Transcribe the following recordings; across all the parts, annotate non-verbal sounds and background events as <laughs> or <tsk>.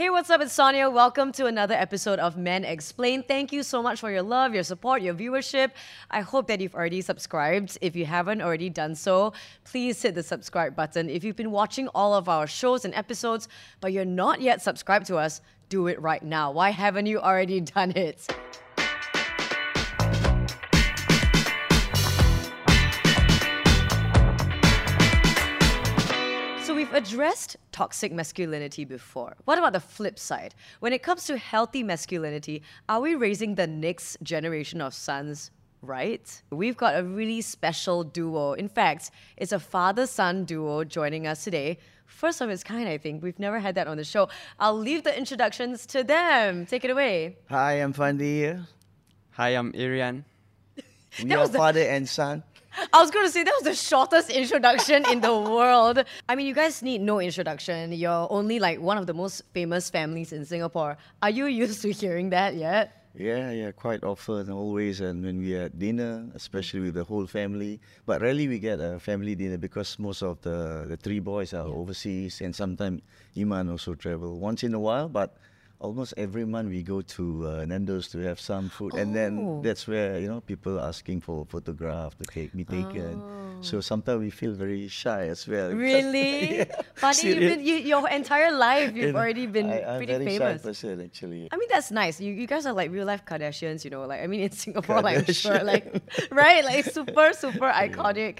Hey, what's up? It's Sonia. Welcome to another episode of Men Explain. Thank you so much for your love, your support, your viewership. I hope that you've already subscribed. If you haven't already done so, please hit the subscribe button. If you've been watching all of our shows and episodes, but you're not yet subscribed to us, do it right now. Why haven't you already <laughs> done it? Addressed toxic masculinity before. What about the flip side? When it comes to healthy masculinity, are we raising the next generation of sons right? We've got a really special duo. In fact, it's a father son duo joining us today. First of its kind, I think. We've never had that on the show. I'll leave the introductions to them. Take it away. Hi, I'm Fandi. Hi, I'm Iryan. We are the- father and son. I was going to say that was the shortest introduction in the world. I mean, you guys need no introduction. You're only like one of the most famous families in Singapore. Are you used to hearing that yet? Yeah, yeah, quite often, always, and when we are at dinner, especially with the whole family. But rarely we get a family dinner because most of the the three boys are overseas, and sometimes Iman also travel once in a while. But almost every month we go to uh, Nando's to have some food, and Oh. then that's where you know people asking for photograph to take be taken. So sometimes we feel very shy as well. Really? <laughs> Yeah, Fandi, you've been, you, your entire life, you've You already been I, I'm pretty very famous. shy person actually. I mean, that's nice. You, you guys are like real life Kardashians, you know. Like, I mean, in Singapore, like, I'm sure, like, <laughs> right? Like, super, super <laughs> iconic.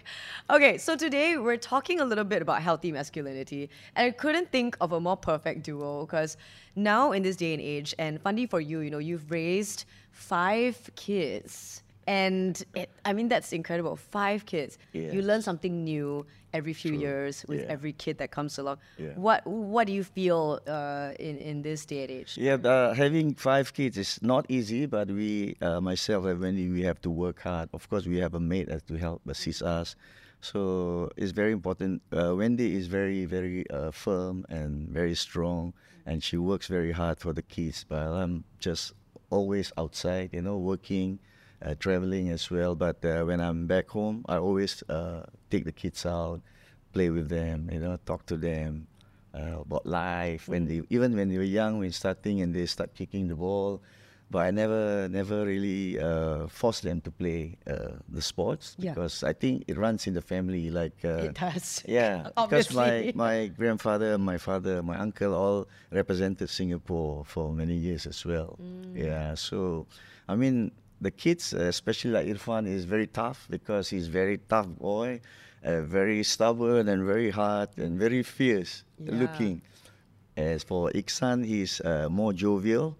Okay, so today we're talking a little bit about healthy masculinity. And I couldn't think of a more perfect duo because now in this day and age, and Fandi for you, you know, you've raised five kids. And it, I mean, that's incredible. Five kids. You learn something new every few True. years with Yeah. every kid that comes along. Yeah. What What do you feel uh, in in this day and age? Yeah, uh, having five kids is not easy, but we, uh, myself and Wendy, we have to work hard. Of course, we have a maid that to help assist us. So it's very important. Uh, Wendy is very, very uh, firm and very strong, and she works very hard for the kids. But I'm just always outside, you know, working, uh, traveling as well. But uh, when I'm back home, I always uh, take the kids out, play with them, you know, talk to them uh, about life. When they even when they were young, when starting and they start kicking the ball, but I never never really uh, forced them to play uh, the sports Yeah. because I think it runs in the family. Like uh, It does. <laughs> yeah, <laughs> because my my grandfather, my father, my uncle all represented Singapore for many years as well. Mm. Yeah, so I mean the kids, uh, especially like Irfan, is very tough because he's very tough boy, uh, very stubborn and very hard and very fierce Yeah. looking. As for Ikhsan, he's uh, more jovial,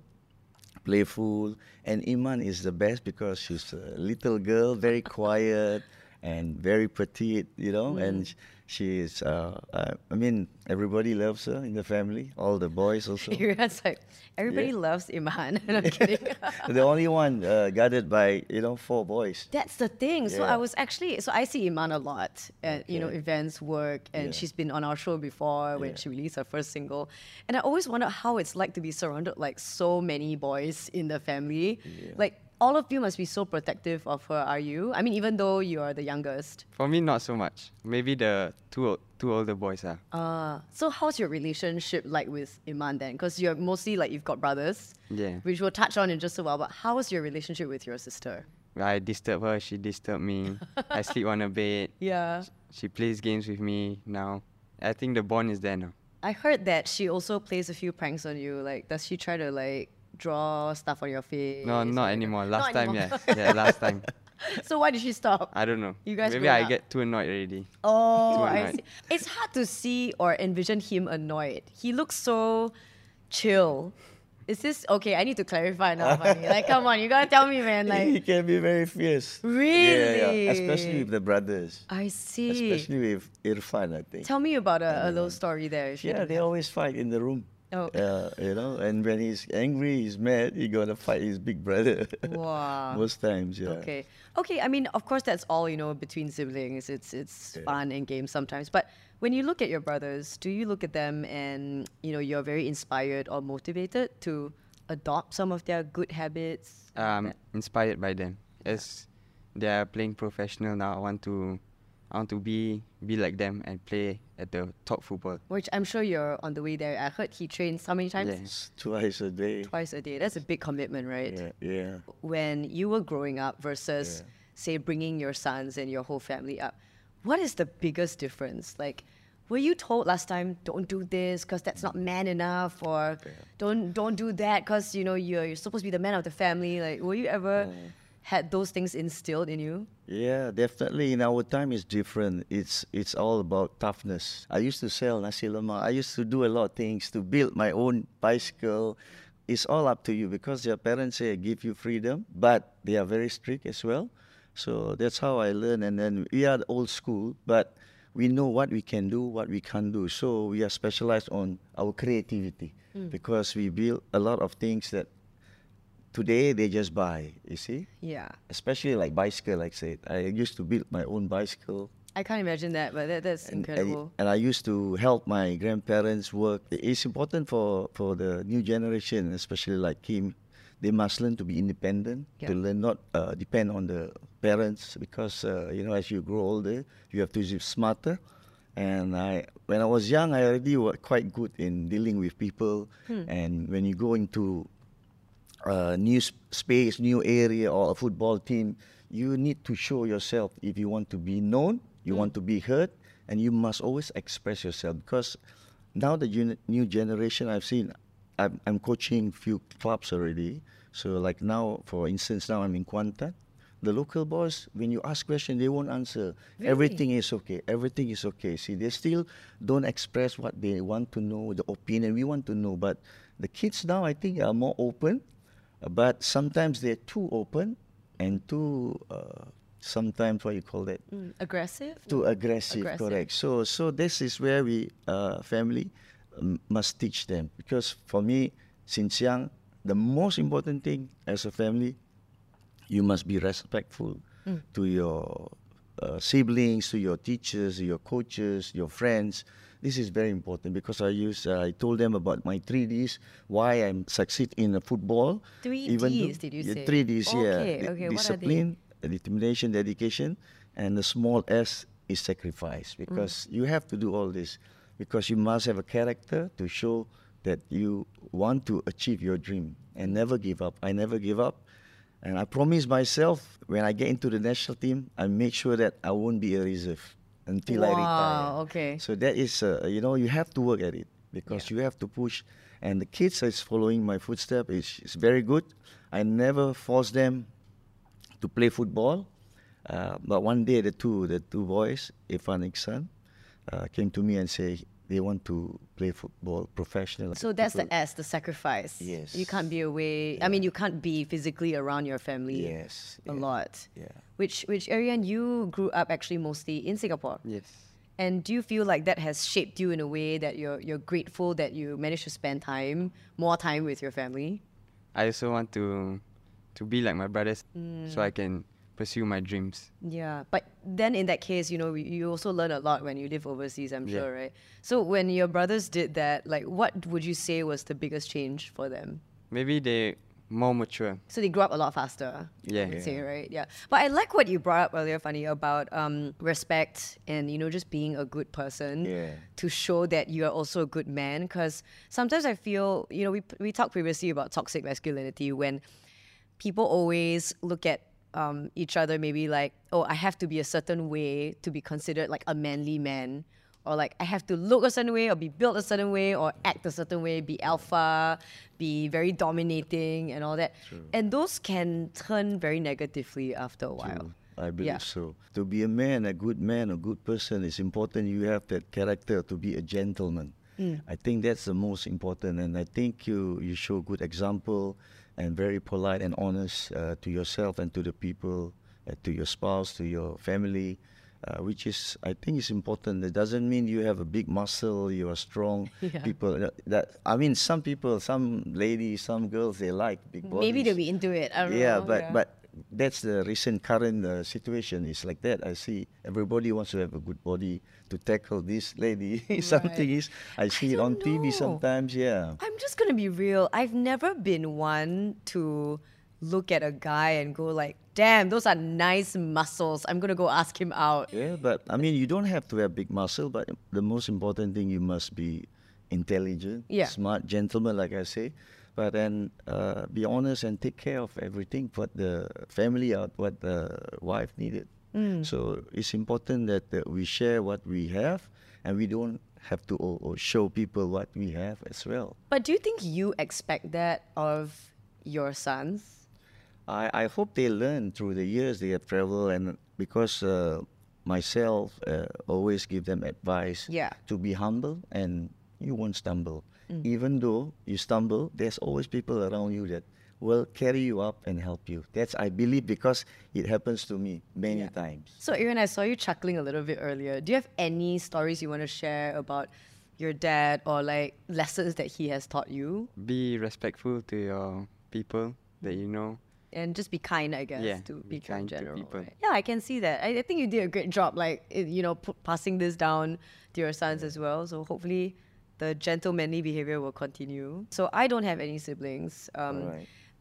playful, and Iman is the best because she's a little girl, very quiet and very petite, you know, and mm. sh- she is. Uh, uh, I mean, everybody loves her in the family, all the boys <laughs> also. It's like everybody Yeah. loves Iman. <laughs> I'm <laughs> kidding. the only one uh, guarded by you know four boys. That's the thing. So I was actually so I see Iman a lot at you know events, work, and Yeah. she's been on our show before when Yeah. she released her first single. And I always wonder how it's like to be surrounded like so many boys in the family. Yeah. Like all of you must be so protective of her. Are you? I mean, even though you are the youngest. For me, not so much. Maybe the two two older boys are. Uh, so how's your relationship like with Iman then? Because you're mostly like you've got brothers, Yeah. which we'll touch on in just a while. But how is your relationship with your sister? I disturb her, she disturb me. <laughs> I sleep on her bed. Yeah. She plays games with me now. I think the bond is there now. I heard that she also plays a few pranks on you. Like, does she try to like draw stuff on your face? No, not anymore. <laughs> Not Last time, anymore. yes. Yeah, last time. <laughs> so why did she stop? I don't know. You guys Maybe I up. get too annoyed already. oh, Too I see. It's hard to see or envision him annoyed. He looks so chill. Is this okay? I need to clarify now. <laughs> Like, come on, you gotta tell me, man. Like, he can be very fierce. Really? yeah. Especially with the brothers. I see. Especially with Irfan, I think. Tell me about a, a little story there. Yeah, they always fight in the room. Oh. Uh, you know, and when he's angry, he's mad, he gonna fight his big brother. Wow. <laughs> Most times, yeah. Okay. Okay. I mean, of course, that's all you know between siblings. It's it's Yeah. fun and games sometimes. But when you look at your brothers, do you look at them and you know you're very inspired or motivated to adopt some of their good habits? Um, inspired by them. As they are playing professional now, I want to I want to be be like them and play at the top football. Which I'm sure you're on the way there. I heard he trains how many times? Yeah. It's twice a day. Twice a day. That's a big commitment, right? Yeah, yeah. When you were growing up versus, Yeah. say, bringing your sons and your whole family up, what is the biggest difference? Like, were you told last time, don't do this because that's not man enough, or don't don't do that because you know you're, you're supposed to be the man of the family? Like, were you ever had those things instilled in you? Yeah, definitely. In our time, it's different. It's it's all about toughness. I used to sell nasi lemak. I used to do a lot of things to build my own bicycle. It's all up to you because your parents say give you freedom, but they are very strict as well. So that's how I learned. And then we are old school, but we know what we can do, what we can't do. So we are specialized on our creativity mm. because we build a lot of things that today they just buy. You see? Yeah, especially like bicycle like I said. I used to build my own bicycle. I can't imagine that, but that, that's and, incredible. and i used to help my grandparents work. It's important for for the new generation especially like him. They must learn to be independent to learn not uh, depend on the parents because uh, you know as you grow older you have to be smarter. And I, when I was young, I already was quite good in dealing with people. And when you go into a new space, new area, or a football team, you need to show yourself if you want to be known, you want mm. to be heard, and you must always express yourself. Because now the new generation, I've seen, I'm, I'm coaching few clubs already. So like now, for instance, now I'm in Kuantan. The local boys, when you ask question, they won't answer. Everything is okay. Everything is okay. See, they still don't express what they want to know, the opinion we want to know. But the kids now, I think, are more open. But sometimes they're too open and too, uh, sometimes what you call that, Mm, aggressive? too aggressive, Aggressive. correct so so this is where we uh, family um, must teach them because for me since young the most important thing as a family you must be respectful Mm. to your uh, siblings to your teachers your coaches your friends this is very important because I use uh, I told them about my three Ds why I'm succeed in football Three even though- Ds, did you say? three Ds yeah Okay, Di- okay, what are they? discipline determination, dedication, and the small s is sacrifice Mm. because you have to do all this because you must have a character to show that you want to achieve your dream and never give up. I never give up. And I promise myself when I get into the national team, I make sure that I won't be a reserve until I retire. Wow, okay. So that is, uh, you know, you have to work at it because you have to push. And the kids is following my footsteps. It's, it's very good. I never force them to play football. Uh, but one day, the two, the two boys, Irfan and Ikhsan, uh, came to me and say they want to play football professionally. So that's the S, the sacrifice. Yes. You can't be away. I mean, you can't be physically around your family Yes. a yeah, lot. Yeah. Which, which Iryan, you grew up actually mostly in Singapore. Yes. And do you feel like that has shaped you in a way that you're you're grateful that you managed to spend time, more time with your family? I also want to to be like my brothers mm. so I can pursue my dreams. Yeah, but then in that case, you know, you- also learn a lot when you live overseas, I'm Yeah. sure, right? So when your brothers did that, like, what would you say was the biggest change for them? Maybe they more mature. So they grew up a lot faster. Yeah. I would say, right? Yeah. But I like what you brought up earlier, Fandi, about um, respect and, you know, just being a good person Yeah. to show that you are also a good man. Because sometimes I feel, you know, we, we talked previously about toxic masculinity when people always look at um, each other maybe like, oh, I have to be a certain way to be considered like a manly man. Or like I have to look a certain way or be built a certain way or act a certain way, be alpha, be very dominating and all that. And those can turn very negatively after a while. True. I believe Yeah. so. To be a man, a good man, a good person, it's important you have that character to be a gentleman. Mm. I think that's the most important, and I think you you show good example and very polite and honest uh, to yourself and to the people, uh, to your spouse, to your family. Uh, which is, I think, is important. It doesn't mean you have a big muscle, you are strong. <laughs> Yeah. People that, that I mean, some people, some ladies, some girls, they like big bodies. Maybe they'll be into it. I don't Yeah, know. but but that's the recent current uh, situation is like that. I see everybody wants to have a good body to tackle this lady. <laughs> Something Right. is I see it don't on TV sometimes. Yeah. I'm just gonna be real. I've never been one to look at a guy and go like, damn, those are nice muscles. I'm gonna go ask him out. Yeah, but I mean, you don't have to have big muscle, but the most important thing, you must be intelligent, Yeah. smart, gentleman, like I say. But then uh, be honest and take care of everything, put the family out, what the wife needed. Mm. So it's important that uh, we share what we have and we don't have to o- o- show people what we have as well. But do you think you expect that of your sons? I, I hope they learn through the years they have traveled and because uh, myself uh, always give them advice Yeah. to be humble and you won't stumble. Mm. Even though you stumble, there's always people around you that will carry you up and help you. That's I believe because it happens to me many times. So, Iryan, I saw you chuckling a little bit earlier. Do you have any stories you want to share about your dad or like lessons that he has taught you? Be respectful to your people that you know. And just be kind, I guess, Yeah, to be people in kind to general. people. right? Yeah, I can see that. I, I think you did a great job, like, you know, p- passing this down to your sons as well. So, hopefully, the gentlemanly behavior will continue. So, I don't have any siblings. Um.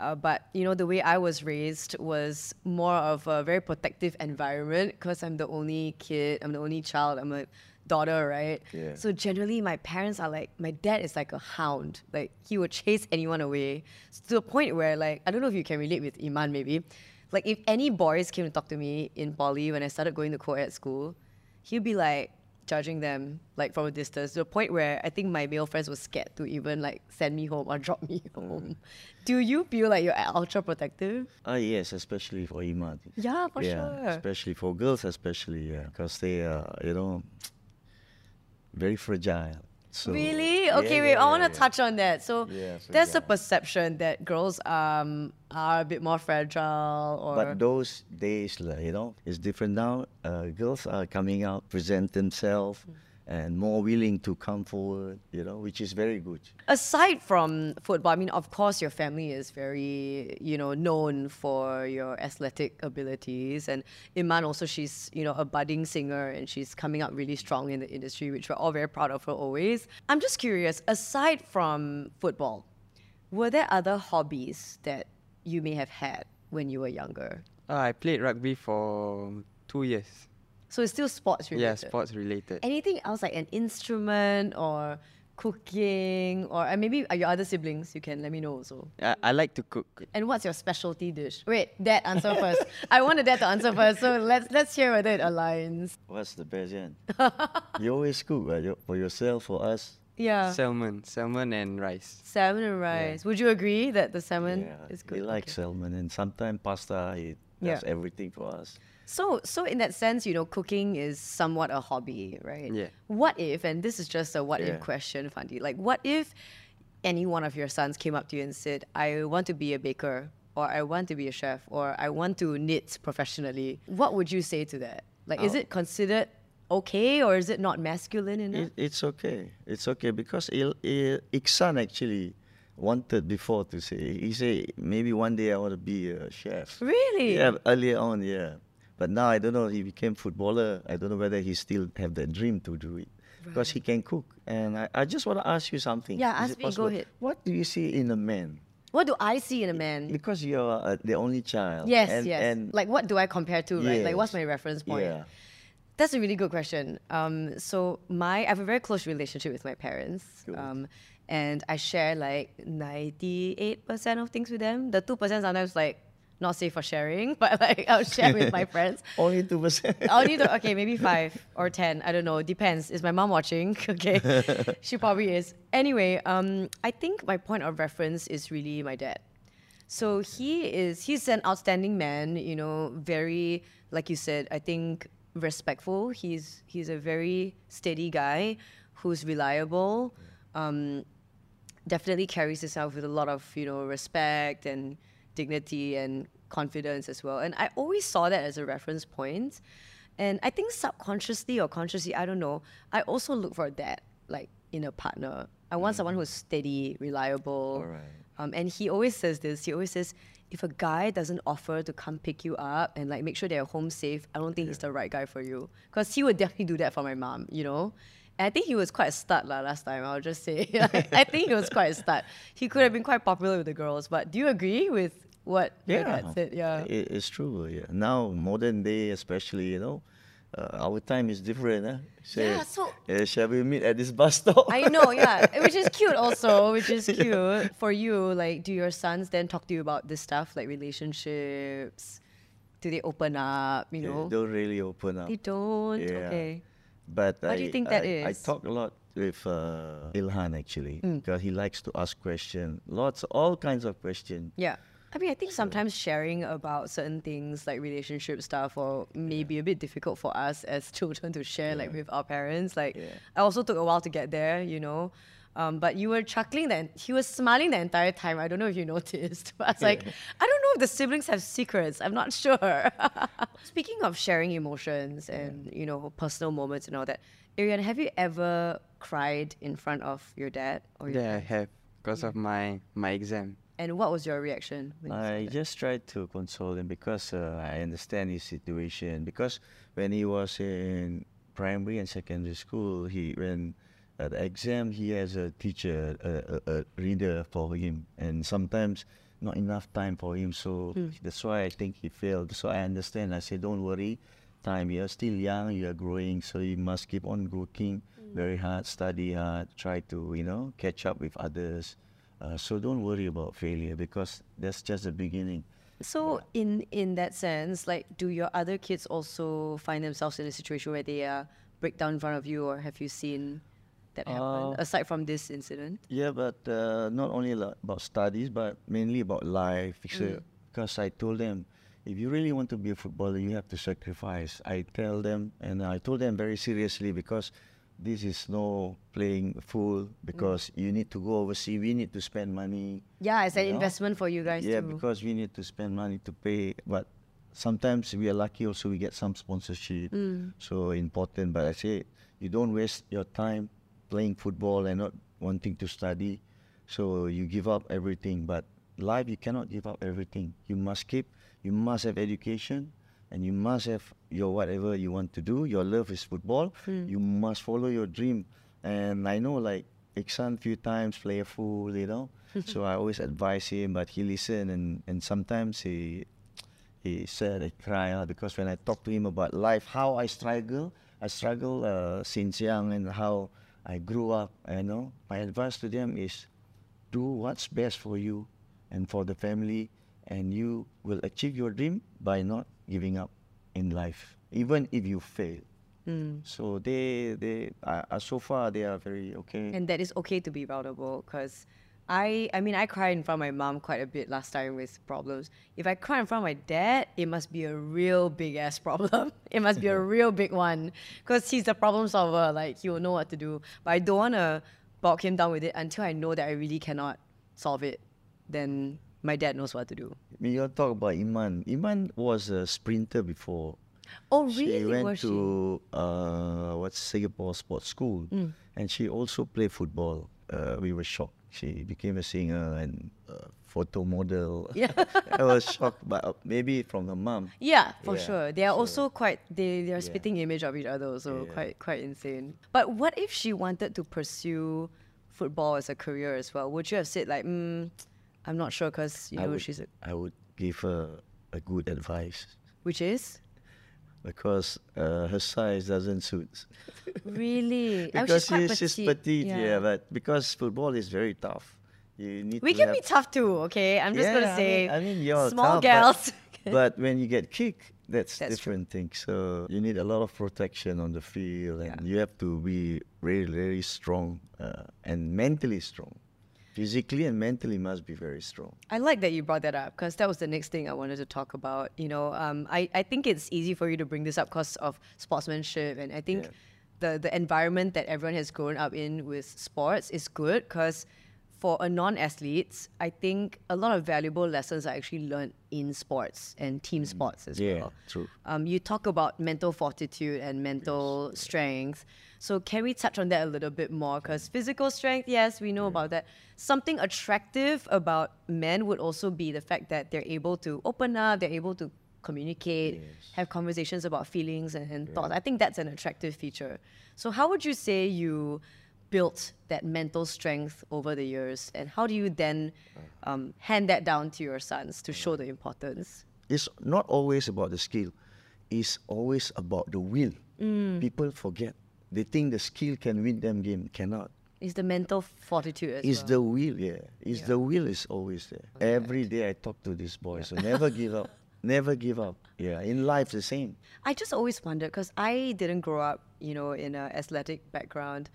Uh, but you know the way I was raised was more of a very protective environment because I'm the only kid, I'm the only child, I'm a daughter, right? Yeah. So generally, my parents are like, my dad is like a hound. Like he would chase anyone away s- to the point where, like, I don't know if you can relate with Iman, maybe. Like if any boys came to talk to me in poly when I started going to co-ed school, he'd be like judging them like from a distance to the point where I think my male friends were scared to even like send me home or <laughs> drop me home. Do you feel like you're ultra protective? Ah yes, especially for Iman. Yeah, for yeah, sure. especially for girls, especially yeah, because they are you know <tsk> very fragile. So, really? yeah, Okay, wait. yeah, I want to yeah, yeah. touch on that. So Yeah, there's a perception that girls um are a bit more fragile or But those days, you know, it's different now. Uh, girls are coming out, present themselves, Mm. And more willing to come forward, you know, which is very good. aside from football, I mean, of course, your family is very, you know, known for your athletic abilities. And Iman also, she's, you know, a budding singer and she's coming up really strong in the industry, which we're all very proud of her always. I'm just curious, aside from football, were there other hobbies that you may have had when you were younger? Uh, I played rugby for two years. So it's still sports related. Yeah, sports related. Anything else like an instrument or cooking or and maybe uh, your other siblings, you can let me know also. I, I like to cook. And what's your specialty dish? Wait, Dad, answer first. <laughs> I wanted Dad to answer first, so let's let's hear whether it aligns. What's the best, yeah? <laughs> you always cook right? For yourself, for us. Yeah, Salmon, salmon and rice. salmon and rice. Would you agree that the salmon yeah, is good? we like Okay. salmon, and sometimes pasta. It Yeah. does everything for us. So, so in that sense, you know, cooking is somewhat a hobby, right? Yeah. What if, and this is just a what Yeah. if question, Fandi, like what if any one of your sons came up to you and said, I want to be a baker, or I want to be a chef, or I want to knit professionally? What would you say to that? Like, is Oh. it considered okay, or is it not masculine enough? It, it's okay. It's okay because Il, Il, Ikhsan actually wanted before to say. He said maybe one day I want to be a chef. really? Yeah, earlier on, yeah. But now I don't know. He became footballer. I don't know whether he still have that dream to do it because he can cook. And I, I just want to ask you something. Yeah, Is ask me, go ahead. What do you see in a man? What do I see in a man? Because you're uh, the only child. Yes, and, yes. And like, what do I compare to, right? Like, what's my reference point? Yeah. That's a really good question. Um, so my I have a very close relationship with my parents, um, and I share like ninety eight percent of things with them. The two percent sometimes like not safe for sharing, <laughs> but like I'll share with my <laughs> friends. Only two percent. <laughs> Need to okay maybe five or ten. I don't know. Depends. Is my mom watching? Okay, she probably is. Anyway, um, I think my point of reference is really my dad. So he is he's an outstanding man, you know, very like you said, I think respectful. He's he's a very steady guy who's reliable. Um, definitely carries himself with a lot of, you know, respect and dignity and confidence as well. And I always saw that as a reference point. And I think subconsciously or consciously, I don't know, I also look for that, like in a partner. I want someone who's steady, reliable. Alright. Um, and he always says this. He always says, if a guy doesn't offer to come pick you up and like make sure they're home safe, I don't think he's the right guy for you. Because he would definitely do that for my mom, you know. And I think he was quite a stud lah last time. I'll just say, <laughs> I think he was quite a stud. He could have been quite popular with the girls. But do you agree with what your Yeah, dad said. Yeah. it, it's true. Yeah, now modern day, especially, you know, uh, our time is different. Say, Yeah, so- uh, shall we meet at this bus stop? I know, yeah, <laughs> which is cute also, which is <laughs> cute for you. Like, do your sons then talk to you about this stuff, like relationships? Do they open up? You They know, don't really open up. they don't. Yeah. Okay. But Why I, do you think that I, I talk a lot with uh, Ilhan actually Mm. because he likes to ask questions, lots, all kinds of questions. Yeah. I mean, I think sometimes sharing about certain things like relationship stuff or maybe a bit difficult for us as <laughs> children to share like with our parents. Like, Yeah. I also took a while to get there, you know. Um, but you were chuckling then. He was smiling the entire time. I don't know if you noticed. <laughs> But I was like, I don't know if the siblings have secrets. I'm not <laughs> sure. Speaking of sharing emotions and, you know, personal moments and all that, Iryan, have you ever cried in front of your dad or your Yeah, I have because of my my exam. And what was your reaction? When you saw I that? just tried to console him because uh, I understand his situation. Because when he was in primary and secondary school, he when at exam he has a teacher, a, a, a reader for him, and sometimes not enough time for him. So that's why I think he failed. So I understand. I said, don't worry, time. You're still young. You are growing, so you must keep on working very hard, study hard, try to you know catch up with others. Uh, so don't worry about failure because that's just the beginning. So in in that sense, like, do your other kids also find themselves in a situation where they uh, break down in front of you, or have you seen that happen Uh, aside from this incident? Yeah, but uh, not only about studies, but mainly about life. Because I told them, if you really want to be a footballer, you have to sacrifice. I tell them, and I told them very seriously because this is no playing fool. Because you need to go overseas, we need to spend money. Yeah, it's an know? investment for you guys Yeah, too. because we need to spend money to pay. But sometimes we are lucky also we get some sponsorship. Mm. So important. But I say you don't waste your time playing football and not wanting to study. So you give up everything. But life you cannot give up everything. You must keep. You must have education. And you must have your whatever you want to do. Your love is football. You must follow your dream. And I know like Ikhsan few times play playful, you know. <laughs> so I always advise him, but he listen and, and sometimes he he said I cry ah, because when I talk to him about life, how I struggle, I struggle uh, since young and how I grew up. You know, my advice to them is do what's best for you and for the family, and you will achieve your dream by not giving up in life, even if you fail. Mm. So they they uh, uh, so far they are very okay. And that is okay to be vulnerable because I I mean I cried in front of my mom quite a bit last time with problems. If I cry in front of my dad, it must be a real big ass <laughs> problem. It must be a <laughs> real big one because he's the problem solver. Like he will know what to do. But I don't want to bog him down with it until I know that I really cannot solve it. Then my dad knows what to do. You talk about Iman, Iman was a sprinter before. Oh really? She went Was she? to uh, what's Singapore Sports School, Mm. and she also played football. Uh, we were shocked. She became a singer and uh, photo model. Yeah. <laughs> I was shocked, but uh, maybe from her mom. Yeah, for Yeah, sure. They are so- also quite they they are spitting image of each other, also Yeah. quite quite insane. But what if she wanted to pursue football as a career as well? Would you have said like, mm, I'm not sure because you I know would, she's a, I would give her a good advice which is because uh, her size doesn't suit. <laughs> really oh, because she's quite she's, petite. petite, yeah. but because football is very tough. You need we can be tough too. Okay, I'm just Yeah, gonna I say mean- I mean, you're small tough, girls. <laughs> but when you get kicked, that's, That's true. different thing. So you need a lot of protection on the field, and you have to be really, really strong uh, and mentally strong. Physically and mentally must be very strong. I like that you brought that up because that was the next thing I wanted to talk about. You know, um, I, I think it's easy for you to bring this up because of sportsmanship. And I think Yeah. the, the environment that everyone has grown up in with sports is good because for a non athletes, I think a lot of valuable lessons are actually learned in sports and team sports as Yeah, well. Yeah, true. Um, you talk about mental fortitude and mental strength. So can we touch on that a little bit more? Because physical strength, yes, we know about that. Something attractive about men would also be the fact that they're able to open up, they're able to communicate, have conversations about feelings and, and thoughts. I think that's an attractive feature. So how would you say you built that mental strength over the years, and how do you then um, hand that down to your sons to show the importance? It's not always about the skill. It's always about the will. Mm. People forget. They think the skill can win them game. Cannot. It's the mental fortitude as It's well. the will, yeah. It's Yeah. the will is always there. Every day I talk to these boys. So never <laughs> give up. Never give up. Yeah. In life the same. I just always wondered because I didn't grow up, you know, in an athletic background.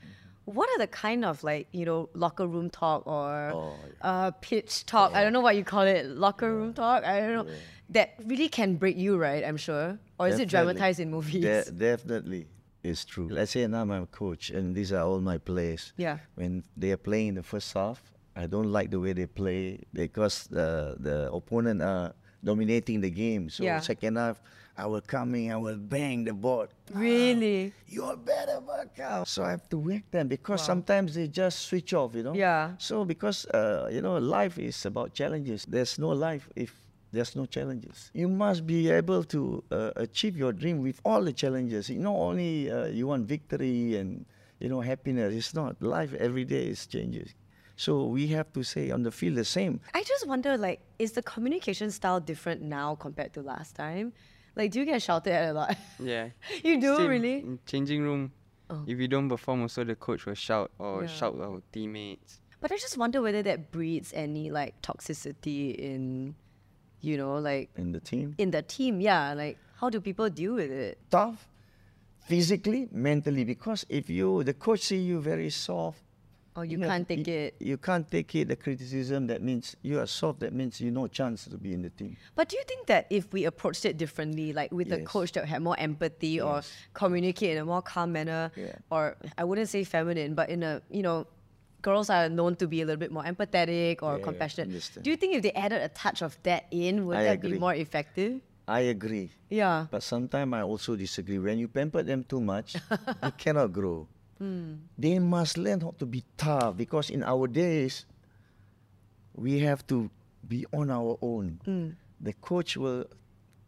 What are the kind of like you know locker room talk or Oh, uh, pitch talk? I don't know what you call it, locker room talk. I don't know. That really can break you, right? I'm sure. Or is it dramatized in movies? De- definitely. It's true. Let's say now I'm a coach and these are all my players. Yeah. When they are playing in the first half, I don't like the way they play because the the opponent are dominating the game. So Yeah. second half, I will come in, I will bang the board. Really? You all better work out. So I have to whack them because sometimes they just switch off, you know. Yeah. So because uh, you know life is about challenges. There's no life if there's no challenges. You must be able to uh, achieve your dream with all the challenges. You not only uh, you want victory and you know happiness. It's not life. Every day is changes. So we have to say on the field the same. I just wonder, like, is the communication style different now compared to last time? Like, do you get shouted at a lot? <laughs> Yeah. you do Same really? In changing room, Oh. if you don't perform, also the coach will shout or Yeah. shout our teammates. But I just wonder whether that breeds any like toxicity in, you know, like in the team. in the team. Yeah, like how do people deal with it? Tough, physically, mentally. Because if you the coach see you very soft, Oh, or you know, can't take it. You can't take it. The criticism that means you are soft. That means you no chance to be in the team. But do you think that if we approached it differently, like with a coach that had more empathy or communicate in a more calm manner, Yeah. or I wouldn't say feminine, but in a you know, girls are known to be a little bit more empathetic or Yeah, compassionate. understand. Do you think if they added a touch of that in, would I that be more effective? I agree. Yeah. But sometimes I also disagree. When you pamper them too much, <laughs> they cannot grow. They must learn how to be tough because in our days, we have to be on our own. The coach will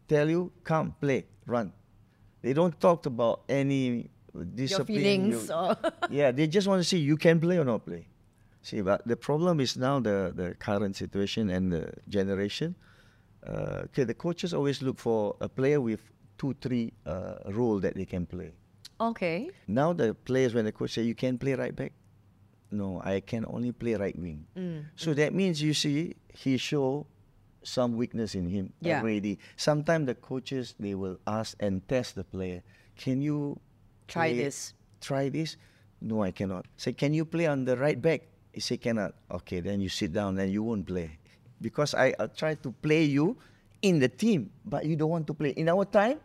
tell you, come, play, run. They don't talk about any discipline. Your feelings you- or <laughs> yeah, they just want to see you can play or not play. See, but the problem is now the, the current situation and the generation. Uh, okay, the coaches always look for a player with two, three uh, role that they can play. Okay. Now the players, when the coach say you can play right back, no, I can only play right wing. Mm. So that means you see he show some weakness in him Yeah. already. Sometimes the coaches they will ask and test the player. Can you Try play- this. Try this? No, I cannot. Say, can you play on the right back? He say cannot. Okay, then you sit down and you won't play. Because I uh, try to play you in the team, but you don't want to play. In our time,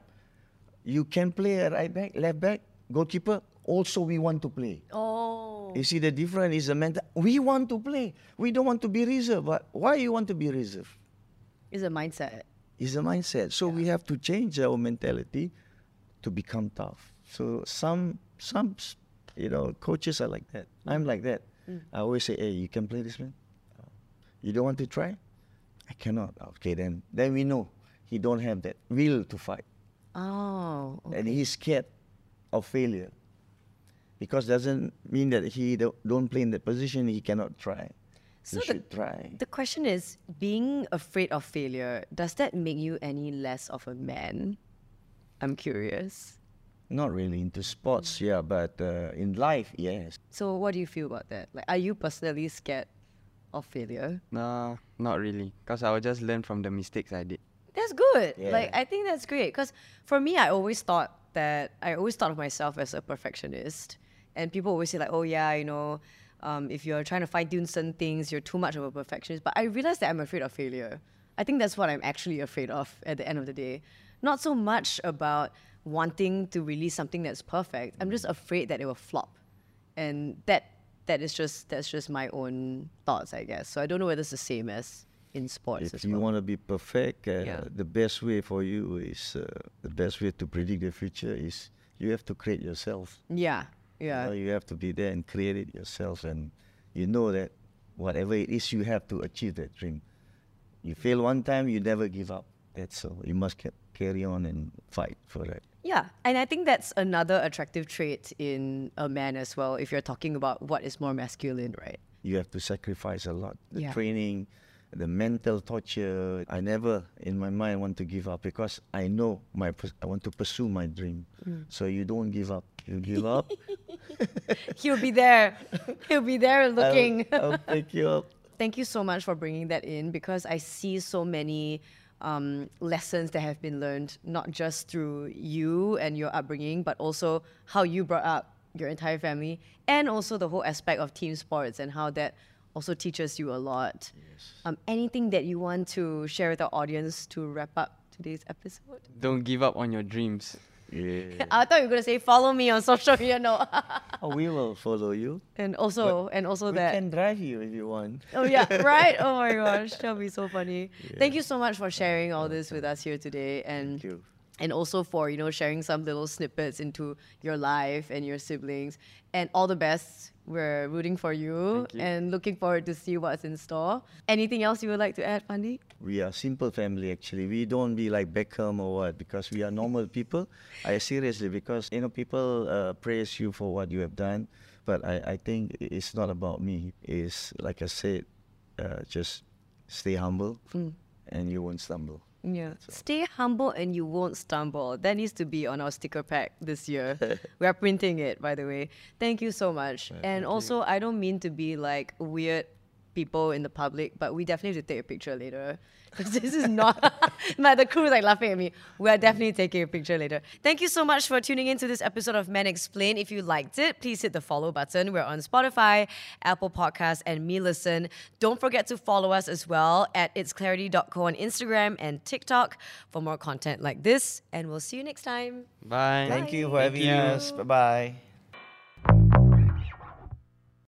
you can play a right back, left back, goalkeeper. Also, we want to play. Oh. You see, the difference is the mental. We want to play. We don't want to be reserved. But why you want to be reserved? It's a mindset. It's a mindset. So we have to change our mentality to become tough. So some some you know coaches are like that. I'm mm. like that. Mm. I always say, hey, you can play this man. You don't want to try? I cannot. Okay, then then we know he don't have that will to fight, Oh. and he's scared of failure. Because doesn't mean that he don't, don't play in that position. He cannot try. So he the- should try. The question is being afraid of failure, does that make you any less of a man? I'm curious. Not really into sports, yeah, but uh, in life, yes. So, what do you feel about that? Like, are you personally scared of failure? Nah, not really. Cause I will just learn from the mistakes I did. That's good. Yeah. Like, I think that's great. Because for me, I always thought that, I always thought of myself as a perfectionist. And people always say, like, oh, yeah, you know, um, if you're trying to fine tune certain things, you're too much of a perfectionist. But I realized that I'm afraid of failure. I think that's what I'm actually afraid of at the end of the day. Not so much about wanting to release something that's perfect. I'm just afraid that it will flop. And that that is just that's just my own thoughts, I guess. So I don't know whether it's the same as in sports If you well. want to be perfect, uh, Yeah. the best way for you is uh, the best way to predict the future is you have to create yourself. Yeah, You, yeah. know, you have to be there and create it yourself, and you know that whatever it is, you have to achieve that dream. You fail one time, you never give up. That's all. You must ca- carry on and fight for that. Yeah, and I think that's another attractive trait in a man as well. If you're talking about what is more masculine, right? You have to sacrifice a lot. The Yeah. training, the mental torture. I never, in my mind, want to give up because I know my. I want to pursue my dream. Mm. So you don't give up. You give up. <laughs> He'll be there. He'll be there <laughs> looking. I'll, I'll pick you up. <laughs> Thank you so much for bringing that in because I see so many um, lessons that have been learned, not just through you and your upbringing, but also how you brought up your entire family and also the whole aspect of team sports and how that also teaches you a lot. Yes. Um, anything that you want to share with our audience to wrap up today's episode? Don't give up on your dreams. Yeah. <laughs> I thought you were gonna say follow me on social media. No, oh, we will follow you. <laughs> and also and also We that can drive you if you want. <laughs> Oh yeah, right. Oh my gosh, that'll be so funny. Thank you so much for sharing all this with us here today, and Thank you. and also for you know sharing some little snippets into your life and your siblings. And all the best. We're rooting for you, you. and looking forward to see what's in store. Anything else you would like to add, Fandi? We are simple family actually. We don't be like Beckham or what because we are normal <laughs> people. I seriously because you know people uh, praise you for what you have done, but I, I think it's not about me. It's like I said, uh, just stay humble and you won't stumble. Yeah. Stay humble and you won't stumble. That needs to be on our sticker pack this year. <laughs> we are printing it, by the way. Thank you so much. and also, I don't mean to be like weird people in the public, but we definitely have to take a picture later. Because <laughs> this is not. <laughs> my, the crew is like laughing at me. We are definitely taking a picture later. Thank you so much for tuning in to this episode of Men Explain. If you liked it, please hit the follow button. We're on Spotify, Apple Podcasts, and meListen. Don't forget to follow us as well at itsclarity.co on Instagram and TikTok for more content like this. And we'll see you next time. Bye. Thank you for having us. Bye bye.